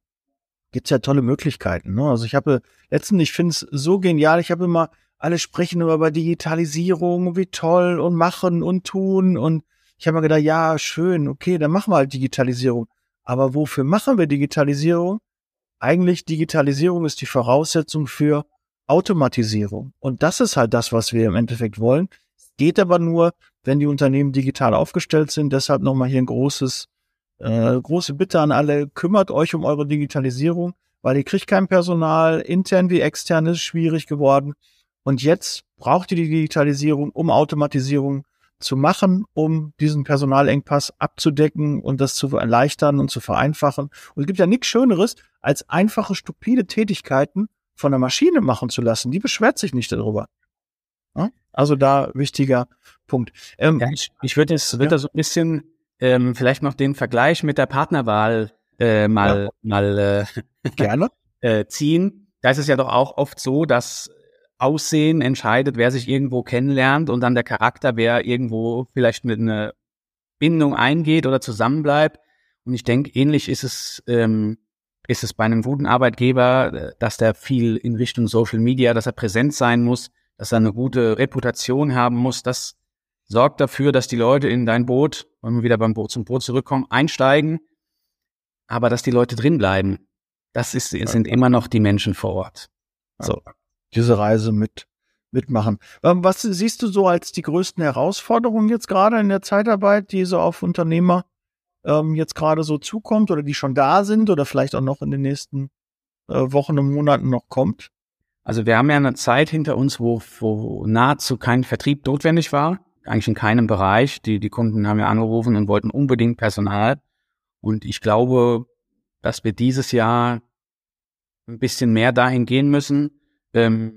Gibt's ja tolle Möglichkeiten. Ne? Also ich habe letztens, ich finde es so genial, ich habe immer alle sprechen immer über Digitalisierung, wie toll und machen und tun. Und ich habe mir gedacht, ja, schön, okay, dann machen wir halt Digitalisierung. Aber wofür machen wir Digitalisierung? Eigentlich Digitalisierung ist die Voraussetzung für Automatisierung. Und das ist halt das, was wir im Endeffekt wollen. Es geht aber nur, wenn die Unternehmen digital aufgestellt sind. Deshalb nochmal hier ein großes, äh, große Bitte an alle. Kümmert euch um eure Digitalisierung, weil ihr kriegt kein Personal, intern wie extern ist schwierig geworden. Und jetzt braucht ihr die Digitalisierung, um Automatisierung zu machen, um diesen Personalengpass abzudecken und das zu erleichtern und zu vereinfachen. Und es gibt ja nichts Schöneres, als einfache, stupide Tätigkeiten von der Maschine machen zu lassen. Die beschwert sich nicht darüber. Also da wichtiger Punkt. Ähm, ja, ich, ich würde jetzt würde ja. da so ein bisschen ähm, vielleicht noch den Vergleich mit der Partnerwahl äh, mal ja. mal äh, gerne äh, ziehen. Da ist es ja doch auch oft so, dass Aussehen entscheidet, wer sich irgendwo kennenlernt und dann der Charakter, wer irgendwo vielleicht mit einer Bindung eingeht oder zusammenbleibt. Und ich denke, ähnlich ist es, ähm, ist es bei einem guten Arbeitgeber, äh, dass der viel in Richtung Social Media, dass er präsent sein muss, dass er eine gute Reputation haben muss. Das sorgt dafür, dass die Leute in dein Boot, wenn wir wieder beim Boot zum Boot zurückkommen, einsteigen, aber dass die Leute drin bleiben. Das ist, sind immer noch die Menschen vor Ort. So diese Reise mit mitmachen. Ähm, was siehst du so als die größten Herausforderungen jetzt gerade in der Zeitarbeit, die so auf Unternehmer ähm, jetzt gerade so zukommt oder die schon da sind oder vielleicht auch noch in den nächsten äh, Wochen und Monaten noch kommt? Also wir haben ja eine Zeit hinter uns, wo, wo nahezu kein Vertrieb notwendig war. Eigentlich in keinem Bereich. Die, die Kunden haben ja angerufen und wollten unbedingt Personal. Und ich glaube, dass wir dieses Jahr ein bisschen mehr dahin gehen müssen, ähm,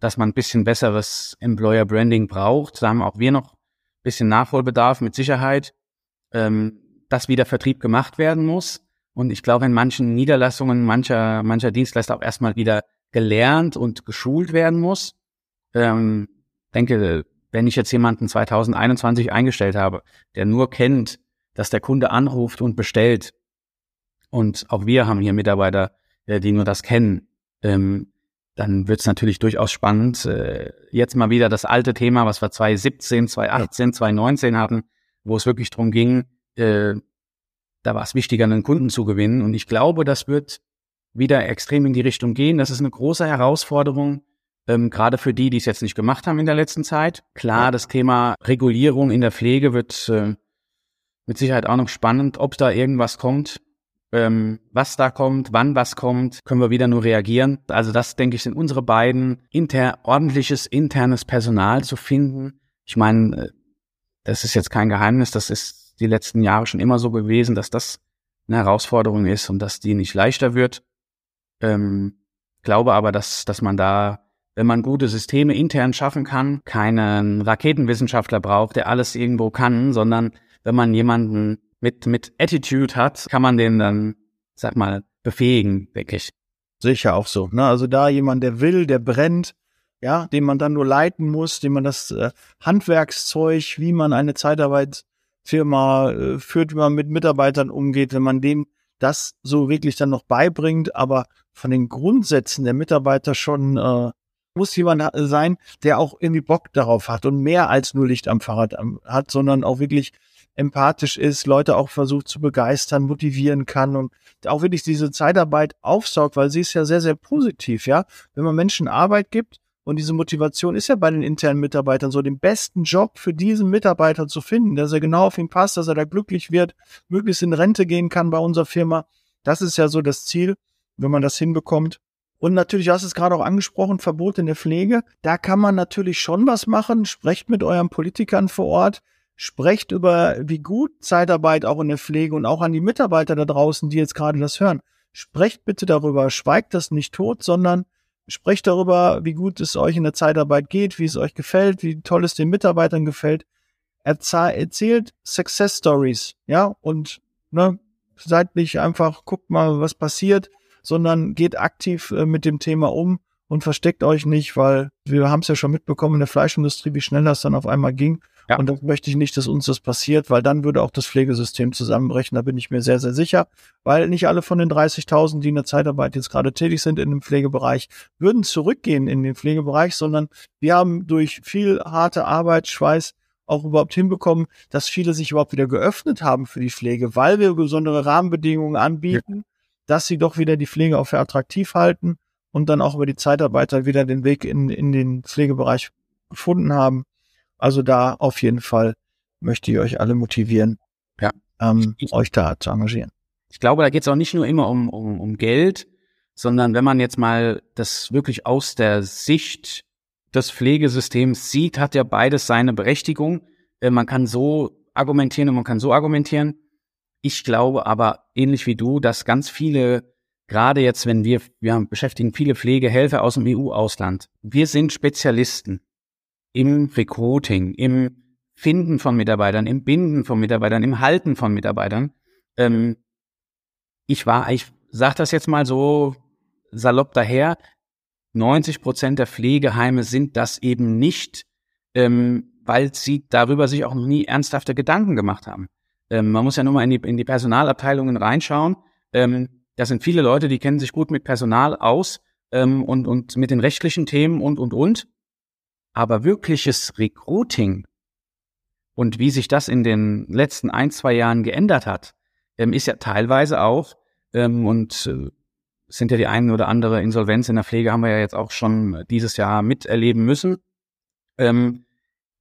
dass man ein bisschen besseres Employer Branding braucht. Da haben auch wir noch ein bisschen Nachholbedarf mit Sicherheit, ähm, dass wieder Vertrieb gemacht werden muss. Und ich glaube, in manchen Niederlassungen mancher, mancher Dienstleister auch erstmal wieder gelernt und geschult werden muss. Ähm, denke, wenn ich jetzt jemanden 2021 eingestellt habe, der nur kennt, dass der Kunde anruft und bestellt, und auch wir haben hier Mitarbeiter, äh, die nur das kennen, ähm, dann wird es natürlich durchaus spannend. Äh, jetzt mal wieder das alte Thema, was wir 2017, 2018, 2019 hatten, wo es wirklich darum ging, äh, da war es wichtiger, einen Kunden zu gewinnen. Und ich glaube, das wird wieder extrem in die Richtung gehen. Das ist eine große Herausforderung, ähm, gerade für die, die es jetzt nicht gemacht haben in der letzten Zeit. Klar, das Thema Regulierung in der Pflege wird äh, mit Sicherheit auch noch spannend, ob da irgendwas kommt. Ähm, was da kommt, wann was kommt, können wir wieder nur reagieren. Also das, denke ich, sind unsere beiden, inter ordentliches internes Personal zu finden. Ich meine, äh, das ist jetzt kein Geheimnis, das ist die letzten Jahre schon immer so gewesen, dass das eine Herausforderung ist und dass die nicht leichter wird. Ähm, glaube aber, dass, dass man da, wenn man gute Systeme intern schaffen kann, keinen Raketenwissenschaftler braucht, der alles irgendwo kann, sondern wenn man jemanden mit, mit Attitude hat, kann man den dann, sag mal, befähigen, wirklich. Sicher auch so. Ne? Also da jemand, der will, der brennt, ja, den man dann nur leiten muss, dem man das äh, Handwerkszeug, wie man eine Zeitarbeitsfirma äh, führt, wie man mit Mitarbeitern umgeht, wenn man dem das so wirklich dann noch beibringt, aber von den Grundsätzen der Mitarbeiter schon äh, muss jemand sein, der auch irgendwie Bock darauf hat und mehr als nur Licht am Fahrrad hat, sondern auch wirklich empathisch ist, Leute auch versucht zu begeistern, motivieren kann und auch wirklich diese Zeitarbeit aufsaugt, weil sie ist ja sehr, sehr positiv, ja. Wenn man Menschen Arbeit gibt und diese Motivation ist ja bei den internen Mitarbeitern so, den besten Job für diesen Mitarbeiter zu finden, dass er genau auf ihn passt, dass er da glücklich wird, möglichst in Rente gehen kann bei unserer Firma. Das ist ja so das Ziel, wenn man das hinbekommt. Und natürlich, du hast es gerade auch angesprochen, Verbot in der Pflege. Da kann man natürlich schon was machen. Sprecht mit euren Politikern vor Ort Sprecht über, wie gut Zeitarbeit auch in der Pflege und auch an die Mitarbeiter da draußen, die jetzt gerade das hören. Sprecht bitte darüber, schweigt das nicht tot, sondern sprecht darüber, wie gut es euch in der Zeitarbeit geht, wie es euch gefällt, wie toll es den Mitarbeitern gefällt. Erzählt Success Stories, ja, und ne, seid nicht einfach, guckt mal, was passiert, sondern geht aktiv äh, mit dem Thema um und versteckt euch nicht, weil wir haben es ja schon mitbekommen in der Fleischindustrie, wie schnell das dann auf einmal ging. Ja. Und das möchte ich nicht, dass uns das passiert, weil dann würde auch das Pflegesystem zusammenbrechen. Da bin ich mir sehr, sehr sicher, weil nicht alle von den 30.000, die in der Zeitarbeit jetzt gerade tätig sind in dem Pflegebereich, würden zurückgehen in den Pflegebereich, sondern wir haben durch viel harte Arbeit, Schweiß auch überhaupt hinbekommen, dass viele sich überhaupt wieder geöffnet haben für die Pflege, weil wir besondere Rahmenbedingungen anbieten, ja. Dass sie doch wieder die Pflege auch für attraktiv halten und dann auch über die Zeitarbeiter wieder den Weg in, in den Pflegebereich gefunden haben. Also da auf jeden Fall möchte ich euch alle motivieren, ja. ähm, euch da zu engagieren. Ich glaube, da geht es auch nicht nur immer um, um, um Geld, sondern wenn man jetzt mal das wirklich aus der Sicht des Pflegesystems sieht, hat ja beides seine Berechtigung. Äh, man kann so argumentieren und man kann so argumentieren. Ich glaube aber, ähnlich wie du, dass ganz viele, gerade jetzt, wenn wir, wir beschäftigen viele Pflegehelfer aus dem EU-Ausland. Wir sind Spezialisten im Recruiting, im Finden von Mitarbeitern, im Binden von Mitarbeitern, im Halten von Mitarbeitern. Ähm, ich war, ich sag das jetzt mal so salopp daher, 90 Prozent der Pflegeheime sind das eben nicht, ähm, weil sie darüber sich auch noch nie ernsthafte Gedanken gemacht haben. Ähm, man muss ja nur mal in die, in die Personalabteilungen reinschauen. Ähm, da sind viele Leute, die kennen sich gut mit Personal aus ähm, und, und mit den rechtlichen Themen und, und, und. Aber wirkliches Recruiting und wie sich das in den letzten ein, zwei Jahren geändert hat, ähm, ist ja teilweise auch, ähm, und äh, sind ja die einen oder andere Insolvenz in der Pflege haben wir ja jetzt auch schon dieses Jahr miterleben müssen. Ähm,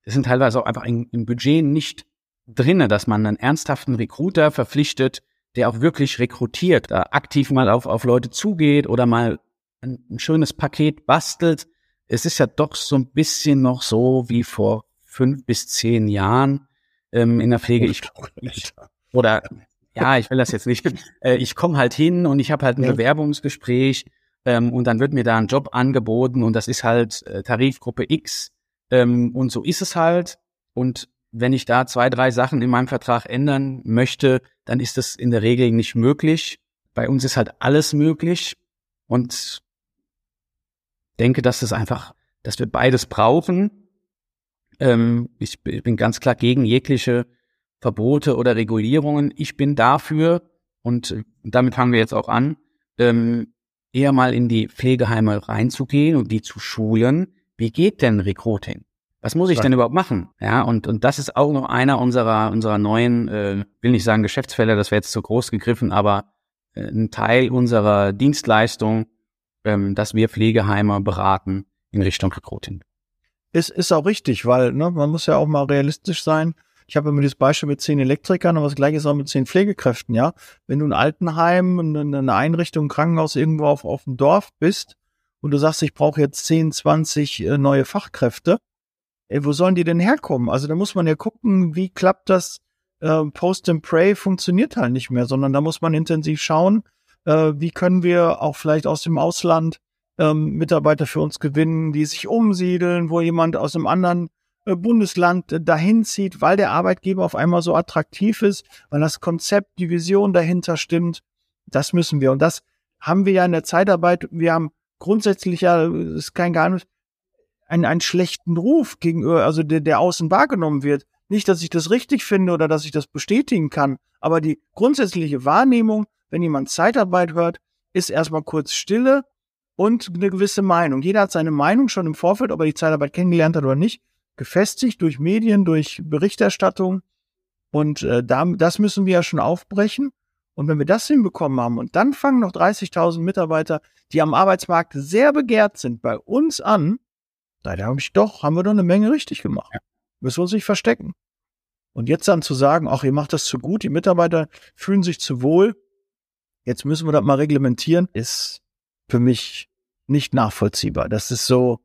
es sind teilweise auch einfach in, im Budget nicht drinne, dass man einen ernsthaften Recruiter verpflichtet, der auch wirklich rekrutiert, da aktiv mal auf, auf Leute zugeht oder mal ein, ein schönes Paket bastelt, es ist ja doch so ein bisschen noch so wie vor fünf bis zehn Jahren ähm, in der Pflege. Ich, ich, oder ja, ich will das jetzt nicht. Äh, ich komme halt hin und ich habe halt ein ja. Bewerbungsgespräch ähm, und dann wird mir da ein Job angeboten und das ist halt äh, Tarifgruppe X ähm, und so ist es halt. Und wenn ich da zwei, drei Sachen in meinem Vertrag ändern möchte, dann ist das in der Regel nicht möglich. Bei uns ist halt alles möglich und denke, dass das einfach, dass wir beides brauchen. Ähm, ich, ich bin ganz klar gegen jegliche Verbote oder Regulierungen. Ich bin dafür, und damit fangen wir jetzt auch an, ähm, eher mal in die Pflegeheime reinzugehen und die zu schulen. Wie geht denn Recruiting? Was muss ich denn überhaupt machen? Ja, und, und das ist auch noch einer unserer, unserer neuen, äh, will nicht sagen Geschäftsfälle, das wäre jetzt zu groß gegriffen, aber äh, ein Teil unserer Dienstleistung, ähm, dass wir Pflegeheime beraten in Richtung Recruiting. Ist, ist auch richtig, weil ne, man muss ja auch mal realistisch sein. Ich habe immer dieses Beispiel mit zehn Elektrikern, aber das gleiche ist auch mit zehn Pflegekräften, ja. Wenn du ein Altenheim, eine Einrichtung, ein Krankenhaus irgendwo auf, auf dem Dorf bist und du sagst, ich brauche jetzt 10, 20 äh, neue Fachkräfte, ey, wo sollen die denn herkommen? Also da muss man ja gucken, wie klappt das äh, Post and Pray funktioniert halt nicht mehr, sondern da muss man intensiv schauen, äh, wie können wir auch vielleicht aus dem Ausland ähm, Mitarbeiter für uns gewinnen, die sich umsiedeln, wo jemand aus einem anderen äh, Bundesland äh, dahin zieht, weil der Arbeitgeber auf einmal so attraktiv ist, weil das Konzept, die Vision dahinter stimmt. Das müssen wir. Und das haben wir ja in der Zeitarbeit. Wir haben grundsätzlich ja, ist kein Geheimnis, einen, einen schlechten Ruf gegenüber, also der, der außen wahrgenommen wird. Nicht, dass ich das richtig finde oder dass ich das bestätigen kann, aber die grundsätzliche Wahrnehmung, wenn jemand Zeitarbeit hört, ist erstmal kurz Stille und eine gewisse Meinung. Jeder hat seine Meinung schon im Vorfeld, ob er die Zeitarbeit kennengelernt hat oder nicht gefestigt durch Medien, durch Berichterstattung. Und äh, da, das müssen wir ja schon aufbrechen. Und wenn wir das hinbekommen haben und dann fangen noch 30.000 Mitarbeiter, die am Arbeitsmarkt sehr begehrt sind, bei uns an, da habe ich doch, haben wir doch eine Menge richtig gemacht. Ja. Müssen wir uns nicht verstecken. Und jetzt dann zu sagen, ach, ihr macht das zu gut, die Mitarbeiter fühlen sich zu wohl, jetzt müssen wir das mal reglementieren, ist für mich nicht nachvollziehbar. Das ist so,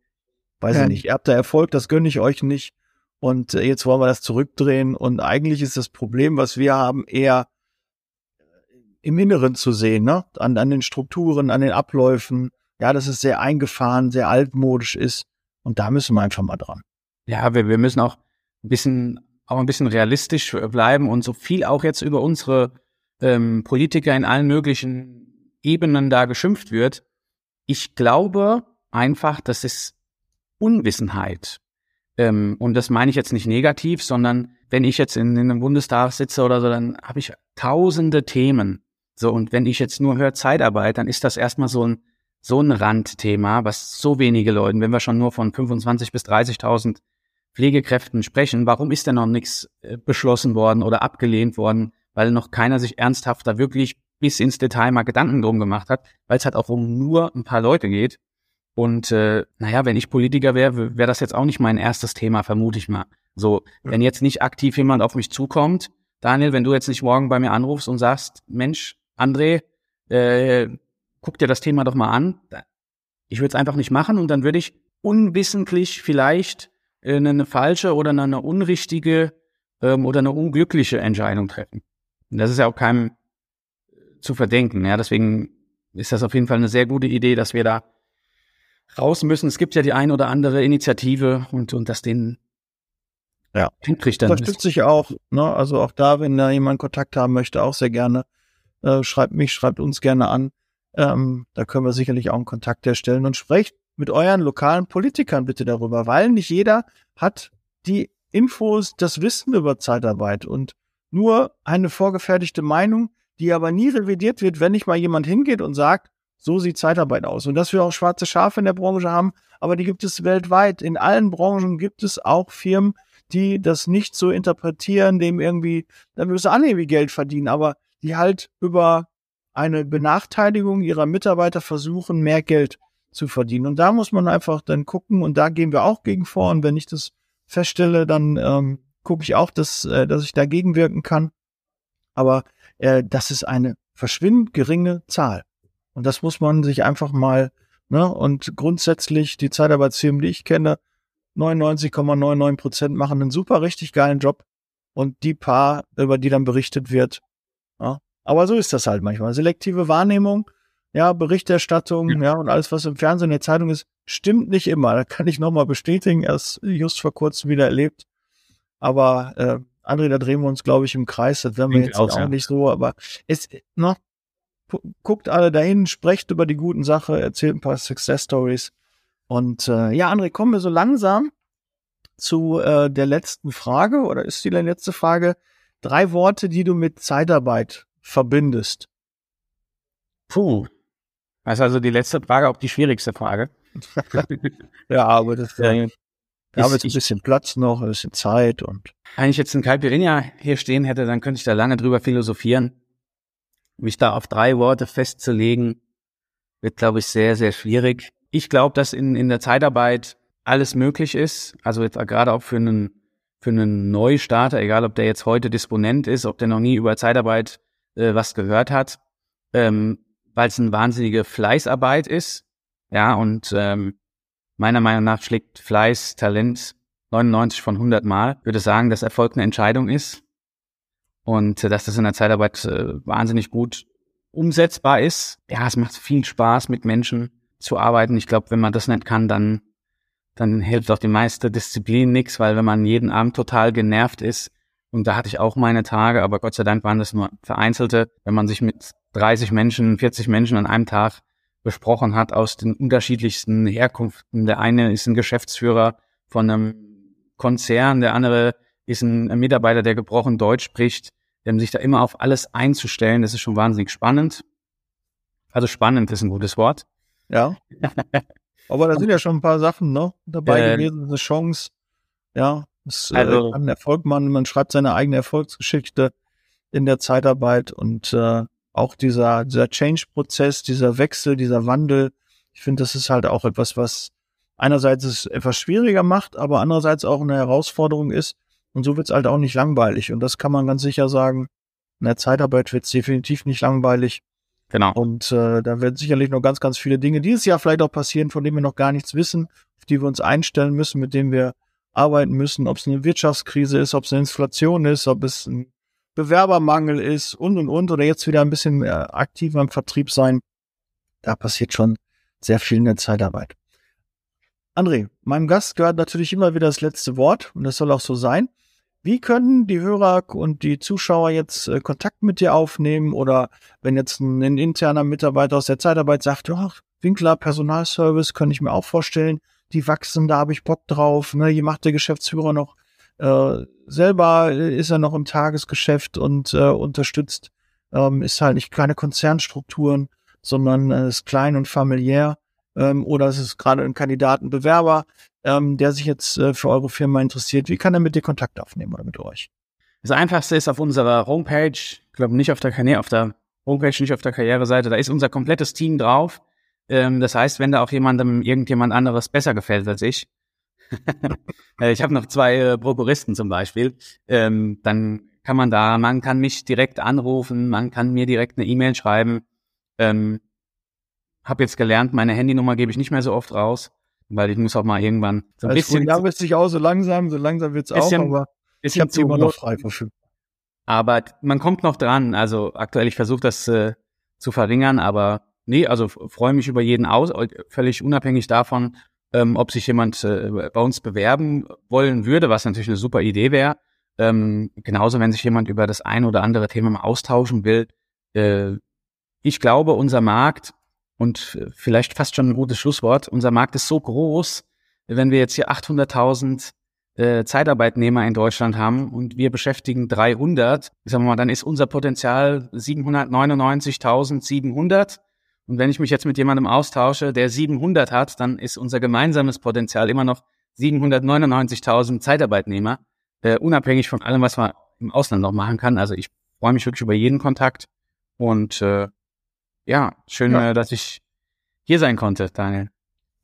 weiß ja. ich nicht, ihr habt da Erfolg, das gönne ich euch nicht. Und äh, jetzt wollen wir das zurückdrehen. Und eigentlich ist das Problem, was wir haben, eher im Inneren zu sehen, ne? An, an den Strukturen, an den Abläufen. Ja, dass es sehr eingefahren, sehr altmodisch ist. Und da müssen wir einfach mal dran. Ja, wir, wir müssen auch ein bisschen, auch ein bisschen realistisch bleiben und so viel auch jetzt über unsere ähm, Politiker in allen möglichen Ebenen da geschimpft wird. Ich glaube einfach, dass es Unwissenheit. Ähm, und das meine ich jetzt nicht negativ, sondern wenn ich jetzt in, in einem Bundestag sitze oder so, dann habe ich tausende Themen. So, und wenn ich jetzt nur höre Zeitarbeit, dann ist das erstmal so ein, so ein Randthema, was so wenige Leuten, wenn wir schon nur von 25 bis 30.000 Pflegekräften sprechen, warum ist denn noch nichts äh, beschlossen worden oder abgelehnt worden, weil noch keiner sich ernsthaft da wirklich bis ins Detail mal Gedanken drum gemacht hat, weil es halt auch um nur ein paar Leute geht. Und äh, naja, wenn ich Politiker wäre, wäre das jetzt auch nicht mein erstes Thema, vermute ich mal. So, wenn jetzt nicht aktiv jemand auf mich zukommt, Daniel, wenn du jetzt nicht morgen bei mir anrufst und sagst, Mensch, André, äh, guck dir das Thema doch mal an, ich würde es einfach nicht machen und dann würde ich unwissentlich vielleicht äh, eine falsche oder eine unrichtige ähm, oder eine unglückliche Entscheidung treffen. Und das ist ja auch keinem zu verdenken. Ja, deswegen ist das auf jeden Fall eine sehr gute Idee, dass wir da raus müssen. Es gibt ja die ein oder andere Initiative und, und das den ja. dann. Unterstütze ich auch. Ne? Also auch da, wenn da jemand Kontakt haben möchte, auch sehr gerne. Äh, schreibt mich, schreibt uns gerne an. Ähm, da können wir sicherlich auch einen Kontakt herstellen und sprecht mit euren lokalen Politikern bitte darüber, weil nicht jeder hat die Infos, das Wissen über Zeitarbeit und nur eine vorgefertigte Meinung, die aber nie revidiert wird, wenn nicht mal jemand hingeht und sagt, so sieht Zeitarbeit aus. Und dass wir auch schwarze Schafe in der Branche haben, aber die gibt es weltweit. In allen Branchen gibt es auch Firmen, die das nicht so interpretieren, dem irgendwie, da müssen alle irgendwie Geld verdienen, aber die halt über eine Benachteiligung ihrer Mitarbeiter versuchen, mehr Geld zu verdienen. Und da muss man einfach dann gucken und da gehen wir auch gegen vor. Und wenn ich das feststelle, dann ähm, gucke ich auch, dass, äh, dass ich dagegen wirken kann. Aber äh, das ist eine verschwindend geringe Zahl. Und das muss man sich einfach mal, ne, und grundsätzlich die Zeitarbeitsfirmen, die ich kenne, 99,99 Prozent machen einen super richtig geilen Job und die paar, über die dann berichtet wird. Ja. Aber so ist das halt manchmal. Selektive Wahrnehmung, ja, Berichterstattung, ja. ja, und alles, was im Fernsehen in der Zeitung ist, stimmt nicht immer. Da kann ich nochmal bestätigen, erst just vor kurzem wieder erlebt. Aber äh, André, da drehen wir uns, glaube ich, im Kreis. Das werden wir jetzt auch, auch ja. nicht so, aber es, noch, guckt alle dahin, sprecht über die guten Sachen, erzählt ein paar Success Stories. Und äh, ja, André, kommen wir so langsam zu äh, der letzten Frage oder ist die letzte Frage? Drei Worte, die du mit Zeitarbeit verbindest. Puh. Das ist also die letzte Frage auch die schwierigste Frage. ja, aber das da haben wir jetzt ein bisschen Platz noch, ein bisschen Zeit und. Wenn ich jetzt einen Caipirinha hier stehen hätte, dann könnte ich da lange drüber philosophieren. Mich da auf drei Worte festzulegen, wird, glaube ich, sehr, sehr schwierig. Ich glaube, dass in, in der Zeitarbeit alles möglich ist. Also jetzt gerade auch für einen, für einen Neustarter, egal ob der jetzt heute Disponent ist, ob der noch nie über Zeitarbeit äh, was gehört hat, ähm, weil es eine wahnsinnige Fleißarbeit ist. Ja, und ähm, meiner Meinung nach schlägt Fleiß, Talent 99 von 100 Mal. Ich würde sagen, dass Erfolg eine Entscheidung ist und äh, dass das in der Zeitarbeit äh, wahnsinnig gut umsetzbar ist. Ja, es macht viel Spaß, mit Menschen zu arbeiten. Ich glaube, wenn man das nicht kann, dann dann hilft auch die meiste Disziplin nichts, weil wenn man jeden Abend total genervt ist, und da hatte ich auch meine Tage, aber Gott sei Dank waren das nur vereinzelte, wenn man sich mit 30 Menschen, 40 Menschen an einem Tag besprochen hat aus den unterschiedlichsten Herkunften. Der eine ist ein Geschäftsführer von einem Konzern, der andere ist ein Mitarbeiter, der gebrochen Deutsch spricht, sich da immer auf alles einzustellen, das ist schon wahnsinnig spannend. Also spannend ist ein gutes Wort. Ja. Aber da sind ja schon ein paar Sachen ne, dabei äh, gewesen, eine Chance. Ja, es äh, also, kann Erfolg machen. Man schreibt seine eigene Erfolgsgeschichte in der Zeitarbeit und äh, auch dieser, dieser Change-Prozess, dieser Wechsel, dieser Wandel. Ich finde, das ist halt auch etwas, was einerseits es etwas schwieriger macht, aber andererseits auch eine Herausforderung ist. Und so wird es halt auch nicht langweilig. Und das kann man ganz sicher sagen. In der Zeitarbeit wird es definitiv nicht langweilig. Genau. Und äh, da werden sicherlich noch ganz, ganz viele Dinge dieses Jahr vielleicht auch passieren, von denen wir noch gar nichts wissen, auf die wir uns einstellen müssen, mit denen wir arbeiten müssen, ob es eine Wirtschaftskrise ist, ob es eine Inflation ist, ob es ein Bewerbermangel ist und und und oder jetzt wieder ein bisschen mehr aktiver im Vertrieb sein. Da passiert schon sehr viel in der Zeitarbeit. André, meinem Gast gehört natürlich immer wieder das letzte Wort und das soll auch so sein. Wie können die Hörer und die Zuschauer jetzt äh, Kontakt mit dir aufnehmen oder wenn jetzt ein, interner Mitarbeiter aus der Zeitarbeit sagt, ach, Winkler Personalservice könnte ich mir auch vorstellen, die wachsen, da habe ich Bock drauf. Ne? Hier macht der Geschäftsführer noch äh, selber, äh, ist er noch im Tagesgeschäft und äh, unterstützt, ähm, ist halt nicht keine Konzernstrukturen, sondern äh, ist klein und familiär. Ähm, oder es ist gerade ein Kandidatenbewerber, ähm, der sich jetzt äh, für eure Firma interessiert, wie kann er mit dir Kontakt aufnehmen oder mit euch? Das einfachste ist auf unserer Homepage, ich glaube nicht auf der Karriere, auf der Homepage, nicht auf der Karriereseite, da ist unser komplettes Team drauf. Ähm, das heißt, wenn da auch jemandem irgendjemand anderes besser gefällt als ich, äh, ich habe noch zwei äh, Prokuristen zum Beispiel, ähm, dann kann man da, man kann mich direkt anrufen, man kann mir direkt eine E-Mail schreiben. Ähm, habe jetzt gelernt, meine Handynummer gebe ich nicht mehr so oft raus weil ich muss auch mal irgendwann so ein bisschen. Ja, wird sich auch so langsam, so langsam wird's bisschen, auch, aber ich habe immer noch frei verfügbar. Aber man kommt noch dran. Also aktuell, ich versuche das äh, zu verringern, aber nee, also freue mich über jeden aus, völlig unabhängig davon, ähm, ob sich jemand äh, bei uns bewerben wollen würde, was natürlich eine super Idee wäre. Ähm, genauso, wenn sich jemand über das ein oder andere Thema mal austauschen will. Äh, ich glaube, unser Markt und äh, vielleicht fast schon ein gutes Schlusswort. Unser Markt ist so groß, wenn wir jetzt hier 800.000 äh, Zeitarbeitnehmer in Deutschland haben und wir beschäftigen 300, sagen wir mal, dann ist unser Potenzial 799.700. Und wenn ich mich jetzt mit jemandem austausche, der 700 hat, dann ist unser gemeinsames Potenzial immer noch 799.000 Zeitarbeitnehmer, äh, unabhängig von allem, was man im Ausland noch machen kann. Also ich freue mich wirklich über jeden Kontakt und äh, ja, schön, ja. Äh, dass ich hier sein konnte, Daniel.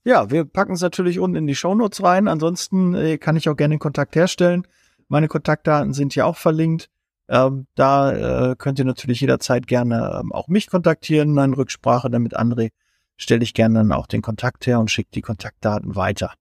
Ja, wir packen es natürlich unten in die Shownotes rein. Ansonsten äh, kann ich auch gerne den Kontakt herstellen. Meine Kontaktdaten sind ja auch verlinkt. Ähm, da äh, könnt ihr natürlich jederzeit gerne ähm, auch mich kontaktieren, eine Rücksprache damit André. Stelle ich gerne dann auch den Kontakt her und schicke die Kontaktdaten weiter.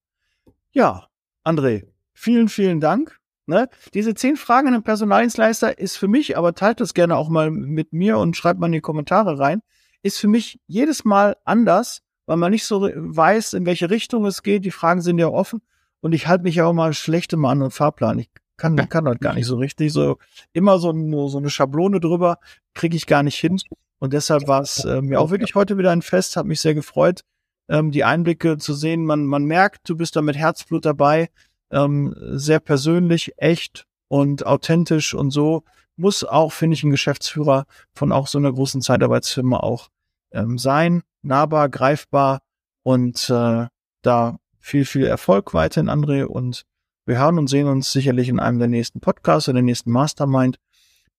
Ja, André, vielen, vielen Dank. Ne? Diese zehn Fragen an den Personaldienstleister ist für mich, aber teilt das gerne auch mal mit mir und schreibt mal in die Kommentare rein, ist für mich jedes Mal anders, weil man nicht so weiß, in welche Richtung es geht. Die Fragen sind ja offen und ich halte mich ja auch mal schlecht immer an den Fahrplan. Ich kann, kann das gar nicht so richtig. So immer so, so eine Schablone drüber kriege ich gar nicht hin. Und deshalb war es äh, mir auch wirklich heute wieder ein Fest, hat mich sehr gefreut, ähm, die Einblicke zu sehen. Man, man merkt, du bist da mit Herzblut dabei, ähm, sehr persönlich, echt und authentisch und so muss auch, finde ich, ein Geschäftsführer von auch so einer großen Zeitarbeitsfirma auch ähm, sein, nahbar, greifbar und äh, da viel, viel Erfolg weiterhin, André. Und wir hören und sehen uns sicherlich in einem der nächsten Podcasts oder der nächsten Mastermind.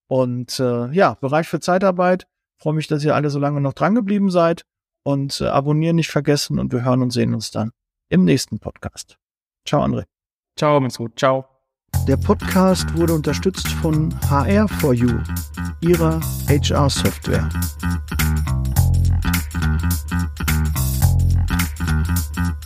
Und äh, ja, Bereich für Zeitarbeit. Freue mich, dass ihr alle so lange noch dran geblieben seid. Und äh, abonnieren nicht vergessen und wir hören und sehen uns dann im nächsten Podcast. Ciao, André. Ciao, macht's gut. Ciao. Der Podcast wurde unterstützt von HR4U, ihrer HR-Software. Thank you.